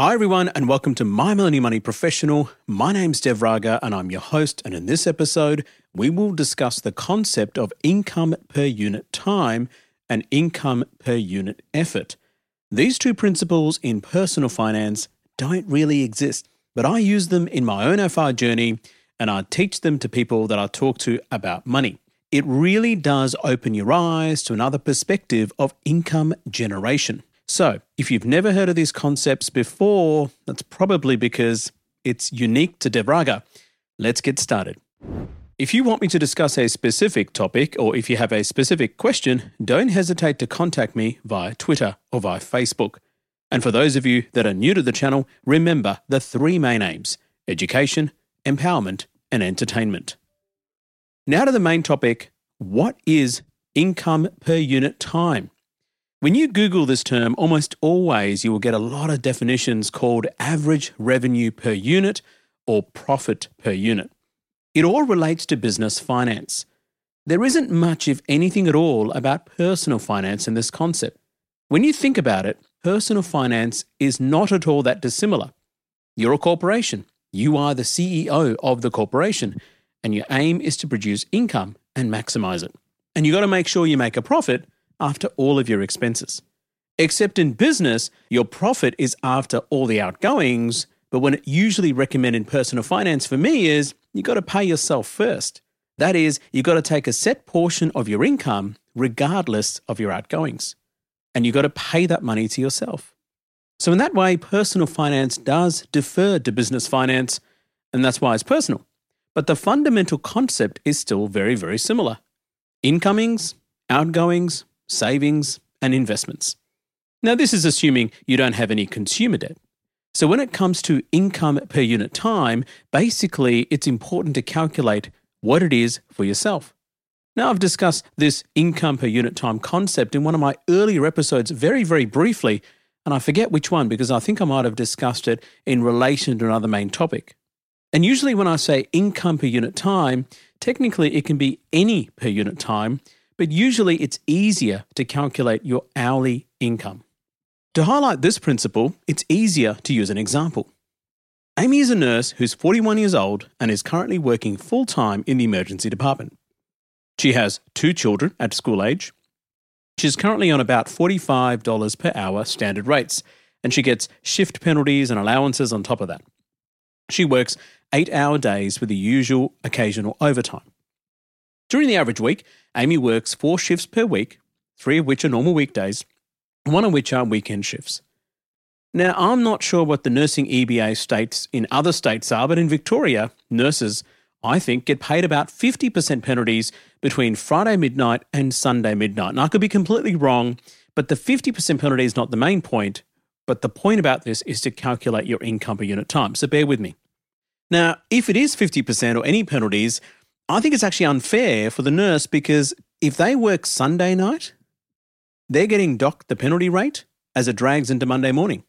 Hi, everyone, and welcome to My Millennial Money Professional. My name's Dev Raga, and I'm your host. And in this episode, we will discuss the concept of income per unit time and income per unit effort. These two principles in personal finance don't really exist, but I use them in my own FI journey and I teach them to people that I talk to about money. It really does open your eyes to another perspective of income generation. So, if you've never heard of these concepts before, that's probably because it's unique to Dev Raga. Let's get started. If you want me to discuss a specific topic or if you have a specific question, don't hesitate to contact me via Twitter or via Facebook. And for those of you that are new to the channel, remember the three main aims education, empowerment, and entertainment. Now to the main topic what is income per unit time? When you Google this term, almost always you will get a lot of definitions called average revenue per unit or profit per unit. It all relates to business finance. There isn't much, if anything at all, about personal finance in this concept. When you think about it, personal finance is not at all that dissimilar. You're a corporation, you are the CEO of the corporation, and your aim is to produce income and maximize it. And you've got to make sure you make a profit after all of your expenses. Except in business, your profit is after all the outgoings, but when it usually recommended personal finance for me is you got to pay yourself first. That is, you got to take a set portion of your income regardless of your outgoings. And you got to pay that money to yourself. So, in that way, personal finance does defer to business finance, and that's why it's personal. But the fundamental concept is still very, very similar incomings, outgoings, savings, and investments. Now, this is assuming you don't have any consumer debt. So, when it comes to income per unit time, basically it's important to calculate what it is for yourself. Now, I've discussed this income per unit time concept in one of my earlier episodes very, very briefly, and I forget which one because I think I might have discussed it in relation to another main topic. And usually, when I say income per unit time, technically it can be any per unit time but usually it's easier to calculate your hourly income. To highlight this principle, it's easier to use an example. Amy is a nurse who's 41 years old and is currently working full time in the emergency department. She has two children at school age. She's currently on about $45 per hour standard rates, and she gets shift penalties and allowances on top of that. She works eight hour days with the usual occasional overtime. During the average week, Amy works four shifts per week, three of which are normal weekdays, one of which are weekend shifts. Now, I'm not sure what the nursing EBA states in other states are, but in Victoria, nurses, I think, get paid about 50% penalties between Friday midnight and Sunday midnight. And I could be completely wrong, but the 50% penalty is not the main point. But the point about this is to calculate your income per unit time. So bear with me. Now, if it is 50% or any penalties, I think it's actually unfair for the nurse because if they work Sunday night, they're getting docked the penalty rate as it drags into Monday morning.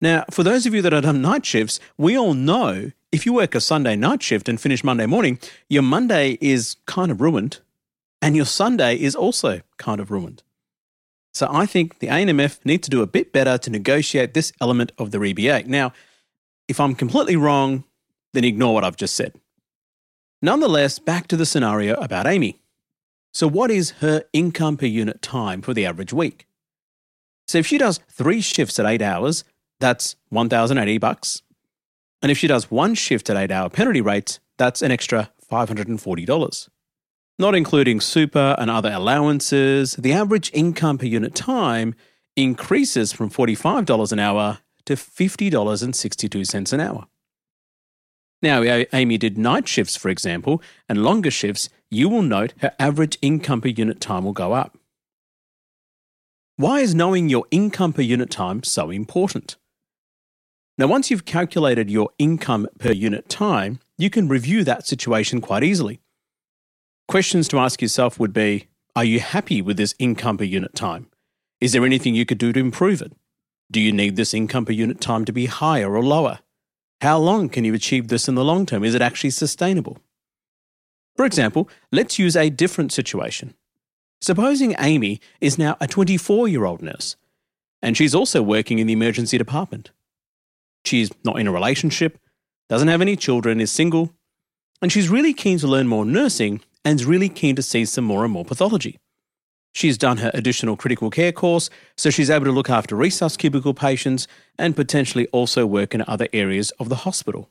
Now, for those of you that have done night shifts, we all know if you work a Sunday night shift and finish Monday morning, your Monday is kind of ruined and your Sunday is also kind of ruined. So I think the ANMF need to do a bit better to negotiate this element of the EBA. Now, if I'm completely wrong, then ignore what I've just said. Nonetheless, back to the scenario about Amy. So, what is her income per unit time for the average week? So, if she does three shifts at eight hours, that's 1,080 bucks. And if she does one shift at eight hour penalty rates, that's an extra $540. Not including super and other allowances, the average income per unit time increases from $45 an hour to $50.62 an hour. Now, Amy did night shifts, for example, and longer shifts, you will note her average income per unit time will go up. Why is knowing your income per unit time so important? Now, once you've calculated your income per unit time, you can review that situation quite easily. Questions to ask yourself would be Are you happy with this income per unit time? Is there anything you could do to improve it? Do you need this income per unit time to be higher or lower? How long can you achieve this in the long term? Is it actually sustainable? For example, let's use a different situation. Supposing Amy is now a 24 year old nurse, and she's also working in the emergency department. She's not in a relationship, doesn't have any children, is single, and she's really keen to learn more nursing and is really keen to see some more and more pathology. She's done her additional critical care course, so she's able to look after resus cubicle patients and potentially also work in other areas of the hospital.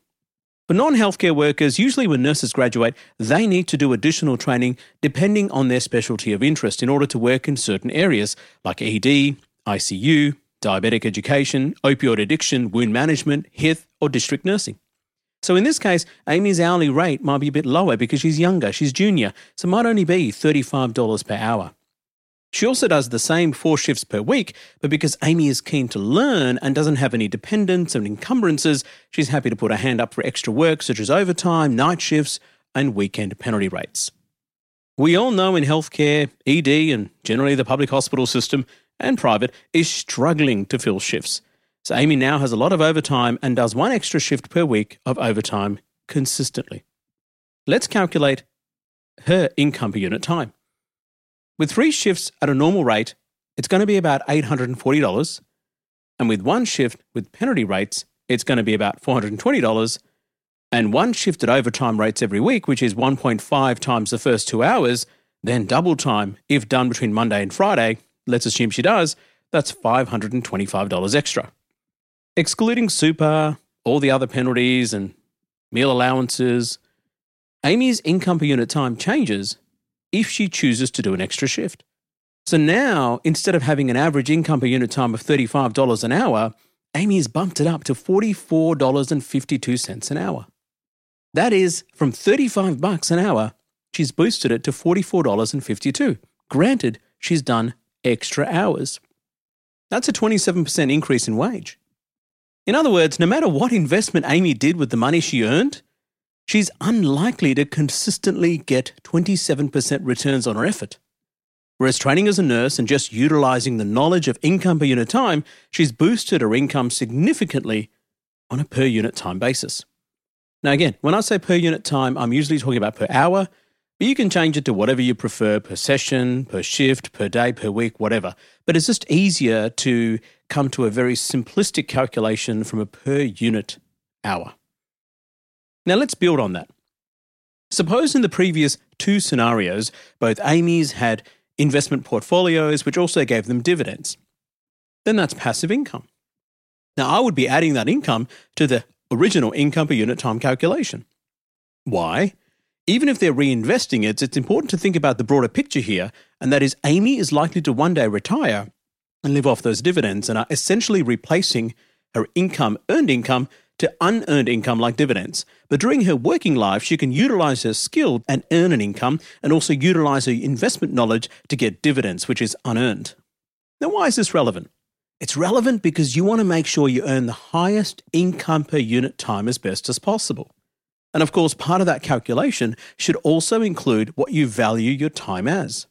For non healthcare workers, usually when nurses graduate, they need to do additional training depending on their specialty of interest in order to work in certain areas like ED, ICU, diabetic education, opioid addiction, wound management, HIF, or district nursing. So in this case, Amy's hourly rate might be a bit lower because she's younger, she's junior, so it might only be $35 per hour. She also does the same four shifts per week, but because Amy is keen to learn and doesn't have any dependents and encumbrances, she's happy to put her hand up for extra work such as overtime, night shifts, and weekend penalty rates. We all know in healthcare, ED, and generally the public hospital system, and private is struggling to fill shifts. So Amy now has a lot of overtime and does one extra shift per week of overtime consistently. Let's calculate her income per unit time. With three shifts at a normal rate, it's going to be about $840. And with one shift with penalty rates, it's going to be about $420. And one shift at overtime rates every week, which is 1.5 times the first two hours, then double time if done between Monday and Friday, let's assume she does, that's $525 extra. Excluding super, all the other penalties and meal allowances, Amy's income per unit time changes if she chooses to do an extra shift. So now, instead of having an average income per unit time of $35 an hour, Amy has bumped it up to $44.52 an hour. That is, from 35 bucks an hour, she's boosted it to $44.52. Granted, she's done extra hours. That's a 27% increase in wage. In other words, no matter what investment Amy did with the money she earned, she's unlikely to consistently get 27% returns on her effort. Whereas training as a nurse and just utilizing the knowledge of income per unit time, she's boosted her income significantly on a per unit time basis. Now, again, when I say per unit time, I'm usually talking about per hour, but you can change it to whatever you prefer per session, per shift, per day, per week, whatever. But it's just easier to come to a very simplistic calculation from a per unit hour. Now let's build on that. Suppose in the previous two scenarios, both Amy's had investment portfolios which also gave them dividends. Then that's passive income. Now I would be adding that income to the original income per unit time calculation. Why? even if they're reinvesting it, it's important to think about the broader picture here, and that is Amy is likely to one day retire and live off those dividends and are essentially replacing her income, earned income, to unearned income like dividends. But during her working life, she can utilize her skill and earn an income and also utilize her investment knowledge to get dividends, which is unearned. Now, why is this relevant? It's relevant because you want to make sure you earn the highest income per unit time as best as possible. And of course, part of that calculation should also include what you value your time as.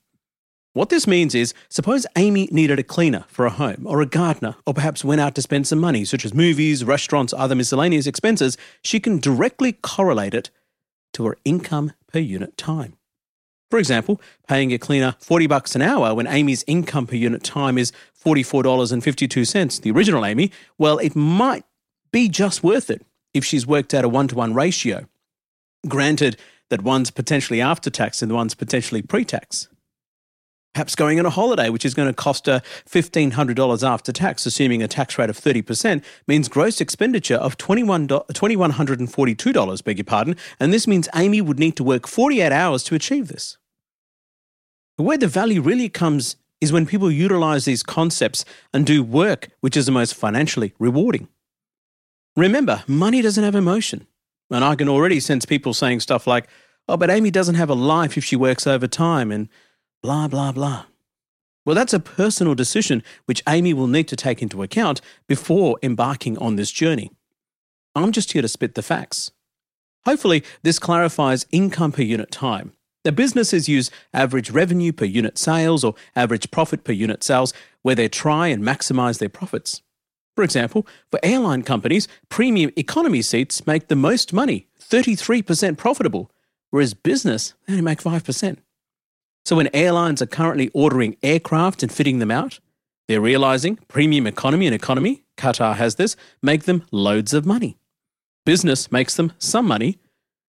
What this means is suppose Amy needed a cleaner for a home, or a gardener, or perhaps went out to spend some money, such as movies, restaurants, other miscellaneous expenses, she can directly correlate it to her income per unit time. For example, paying a cleaner 40 bucks an hour when Amy's income per unit time is $44.52, the original Amy, well, it might be just worth it if she's worked out a one to one ratio Granted that one's potentially after tax and the one's potentially pre tax. Perhaps going on a holiday, which is going to cost uh, her $1,500 after tax, assuming a tax rate of 30%, means gross expenditure of $2,142, beg your pardon, and this means Amy would need to work 48 hours to achieve this. Where the value really comes is when people utilize these concepts and do work which is the most financially rewarding. Remember, money doesn't have emotion. And I can already sense people saying stuff like, oh, but Amy doesn't have a life if she works overtime and blah, blah, blah. Well, that's a personal decision which Amy will need to take into account before embarking on this journey. I'm just here to spit the facts. Hopefully, this clarifies income per unit time. The businesses use average revenue per unit sales or average profit per unit sales where they try and maximize their profits. For example, for airline companies, premium economy seats make the most money, 33% profitable, whereas business, only make 5%. So when airlines are currently ordering aircraft and fitting them out, they're realizing premium economy and economy, Qatar has this, make them loads of money. Business makes them some money.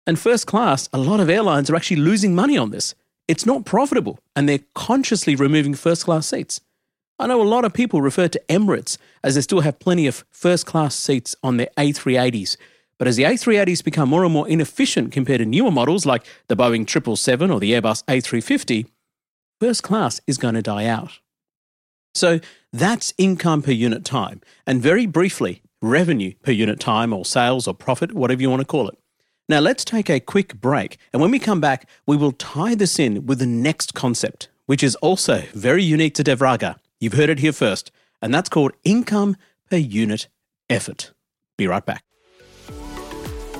And first class, a lot of airlines are actually losing money on this. It's not profitable, and they're consciously removing first class seats. I know a lot of people refer to Emirates as they still have plenty of first class seats on their A380s. But as the A380s become more and more inefficient compared to newer models like the Boeing 777 or the Airbus A350, first class is going to die out. So that's income per unit time. And very briefly, revenue per unit time or sales or profit, whatever you want to call it. Now let's take a quick break. And when we come back, we will tie this in with the next concept, which is also very unique to Dev Raga You've heard it here first, and that's called income per unit effort. Be right back.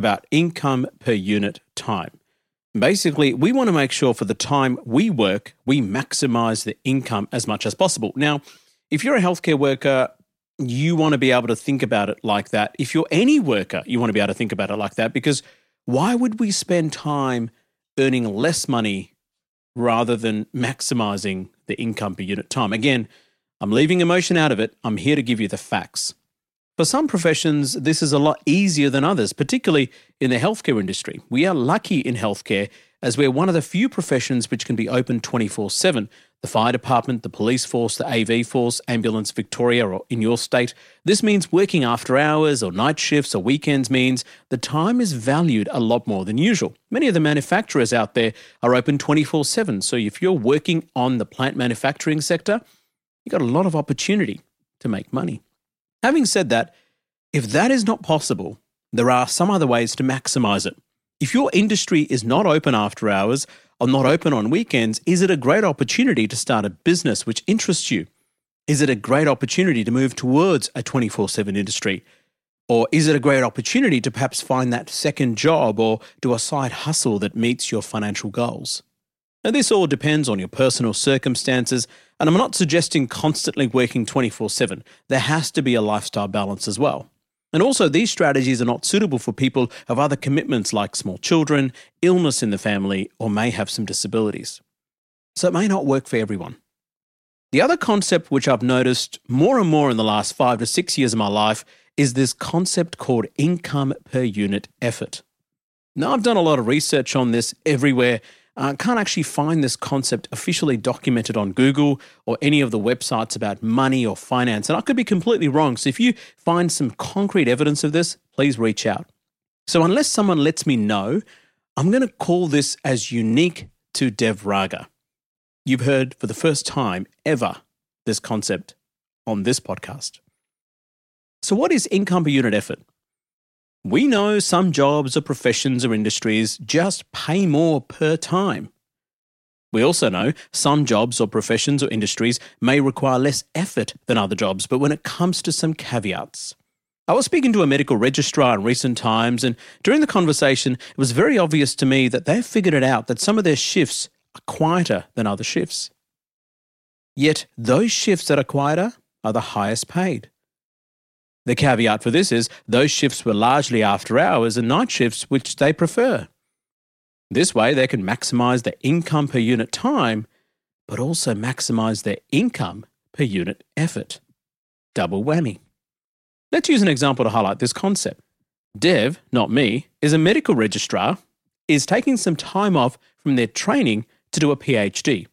about income per unit time. Basically, we want to make sure for the time we work, we maximize the income as much as possible. Now, if you're a healthcare worker, you want to be able to think about it like that. If you're any worker, you want to be able to think about it like that because why would we spend time earning less money rather than maximizing the income per unit time? Again, I'm leaving emotion out of it. I'm here to give you the facts. For some professions, this is a lot easier than others, particularly in the healthcare industry. We are lucky in healthcare as we're one of the few professions which can be open 24 7. The fire department, the police force, the AV force, Ambulance Victoria, or in your state. This means working after hours or night shifts or weekends means the time is valued a lot more than usual. Many of the manufacturers out there are open 24 7. So if you're working on the plant manufacturing sector, you've got a lot of opportunity to make money. Having said that, if that is not possible, there are some other ways to maximize it. If your industry is not open after hours or not open on weekends, is it a great opportunity to start a business which interests you? Is it a great opportunity to move towards a 24 7 industry? Or is it a great opportunity to perhaps find that second job or do a side hustle that meets your financial goals? Now, this all depends on your personal circumstances, and I'm not suggesting constantly working 24 7. There has to be a lifestyle balance as well. And also, these strategies are not suitable for people of other commitments like small children, illness in the family, or may have some disabilities. So it may not work for everyone. The other concept which I've noticed more and more in the last five to six years of my life is this concept called income per unit effort. Now, I've done a lot of research on this everywhere uh, can't actually find this concept officially documented on Google or any of the websites about money or finance. And I could be completely wrong. So if you find some concrete evidence of this, please reach out. So unless someone lets me know, I'm going to call this as unique to Dev Raga. You've heard for the first time ever this concept on this podcast. So, what is income per unit effort? We know some jobs or professions or industries just pay more per time. We also know some jobs or professions or industries may require less effort than other jobs, but when it comes to some caveats. I was speaking to a medical registrar in recent times, and during the conversation, it was very obvious to me that they've figured it out that some of their shifts are quieter than other shifts. Yet, those shifts that are quieter are the highest paid. The caveat for this is those shifts were largely after hours and night shifts, which they prefer. This way, they can maximize their income per unit time, but also maximize their income per unit effort. Double whammy. Let's use an example to highlight this concept. Dev, not me, is a medical registrar, is taking some time off from their training to do a PhD.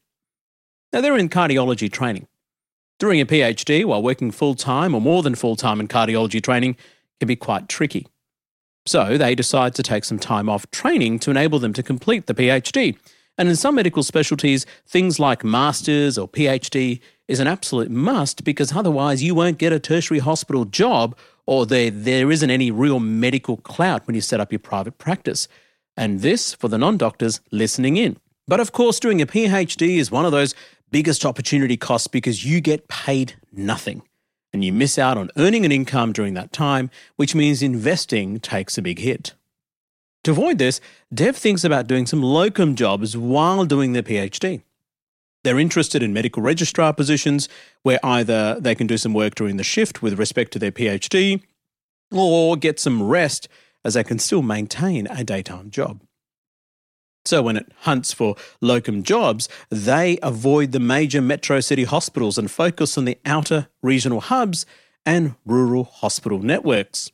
Now, they're in cardiology training. Doing a PhD while working full time or more than full time in cardiology training can be quite tricky. So they decide to take some time off training to enable them to complete the PhD. And in some medical specialties, things like master's or PhD is an absolute must because otherwise you won't get a tertiary hospital job or there, there isn't any real medical clout when you set up your private practice. And this for the non doctors listening in. But of course, doing a PhD is one of those biggest opportunity cost because you get paid nothing and you miss out on earning an income during that time, which means investing takes a big hit. To avoid this, Dev thinks about doing some locum jobs while doing their PhD. They're interested in medical registrar positions where either they can do some work during the shift with respect to their PhD or get some rest as they can still maintain a daytime job. So when it hunts for locum jobs, they avoid the major metro city hospitals and focus on the outer regional hubs and rural hospital networks.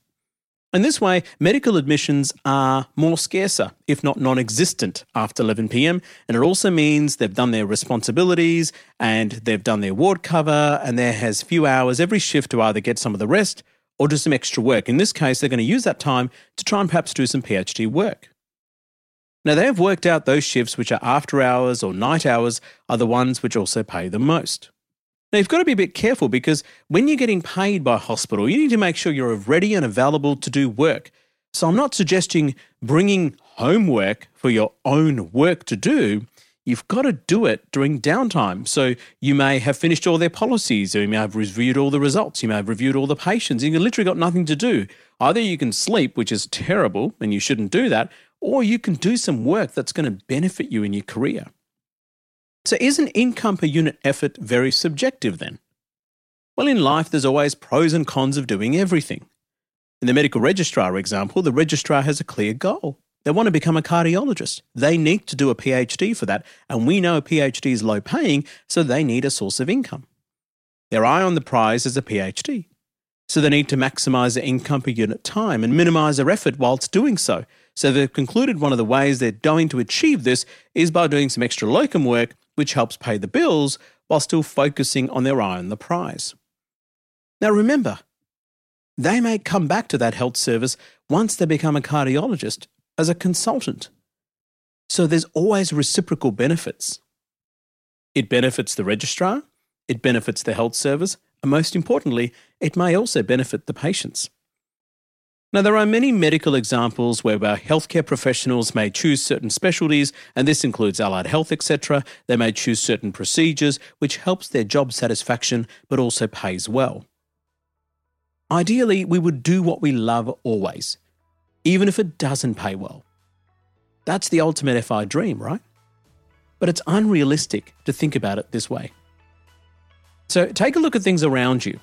In this way, medical admissions are more scarcer, if not non existent, after 11 pm. And it also means they've done their responsibilities and they've done their ward cover, and there has few hours every shift to either get some of the rest or do some extra work. In this case, they're going to use that time to try and perhaps do some PhD work. Now, they have worked out those shifts which are after hours or night hours are the ones which also pay the most. Now, you've got to be a bit careful because when you're getting paid by hospital, you need to make sure you're ready and available to do work. So, I'm not suggesting bringing homework for your own work to do. You've got to do it during downtime. So, you may have finished all their policies, or you may have reviewed all the results, you may have reviewed all the patients. And you've literally got nothing to do. Either you can sleep, which is terrible, and you shouldn't do that, or you can do some work that's going to benefit you in your career. So, isn't income per unit effort very subjective then? Well, in life, there's always pros and cons of doing everything. In the medical registrar example, the registrar has a clear goal. They want to become a cardiologist. They need to do a PhD for that, and we know a PhD is low paying, so they need a source of income. Their eye on the prize is a PhD. So they need to maximize their income per unit time and minimize their effort whilst doing so. So they've concluded one of the ways they're going to achieve this is by doing some extra locum work, which helps pay the bills while still focusing on their eye on the prize. Now remember, they may come back to that health service once they become a cardiologist as a consultant. So there's always reciprocal benefits. It benefits the registrar, it benefits the health service, and most importantly, it may also benefit the patients. Now, there are many medical examples where healthcare professionals may choose certain specialties, and this includes allied health, etc. They may choose certain procedures, which helps their job satisfaction but also pays well. Ideally, we would do what we love always, even if it doesn't pay well. That's the ultimate FI dream, right? But it's unrealistic to think about it this way. So take a look at things around you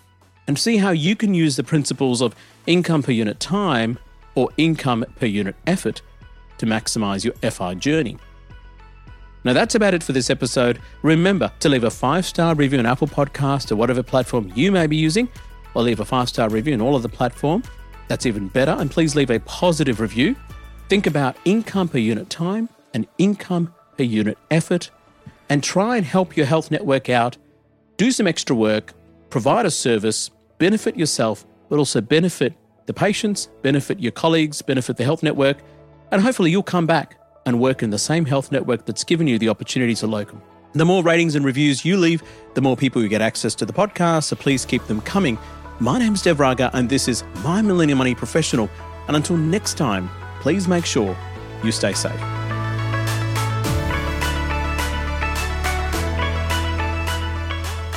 and see how you can use the principles of income per unit time or income per unit effort to maximize your FI journey. Now, that's about it for this episode. Remember to leave a five star review on Apple Podcast or whatever platform you may be using, or leave a five star review on all of the platform. That's even better. And please leave a positive review. Think about income per unit time and income per per unit effort and try and help your health network out, do some extra work, provide a service, benefit yourself, but also benefit the patients, benefit your colleagues, benefit the health network, and hopefully you'll come back and work in the same health network that's given you the opportunity to locum. The more ratings and reviews you leave, the more people who get access to the podcast, so please keep them coming. My name's Dev Raga, and this is My Millennial Money Professional. And until next time, please make sure you stay safe.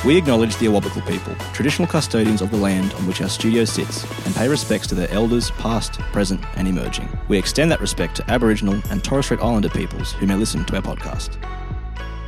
We acknowledge the Awabakal people, traditional custodians of the land on which our studio sits, and pay respects to their elders, past, present, and emerging. We extend that respect to Aboriginal and Torres Strait Islander peoples who may listen to our podcast.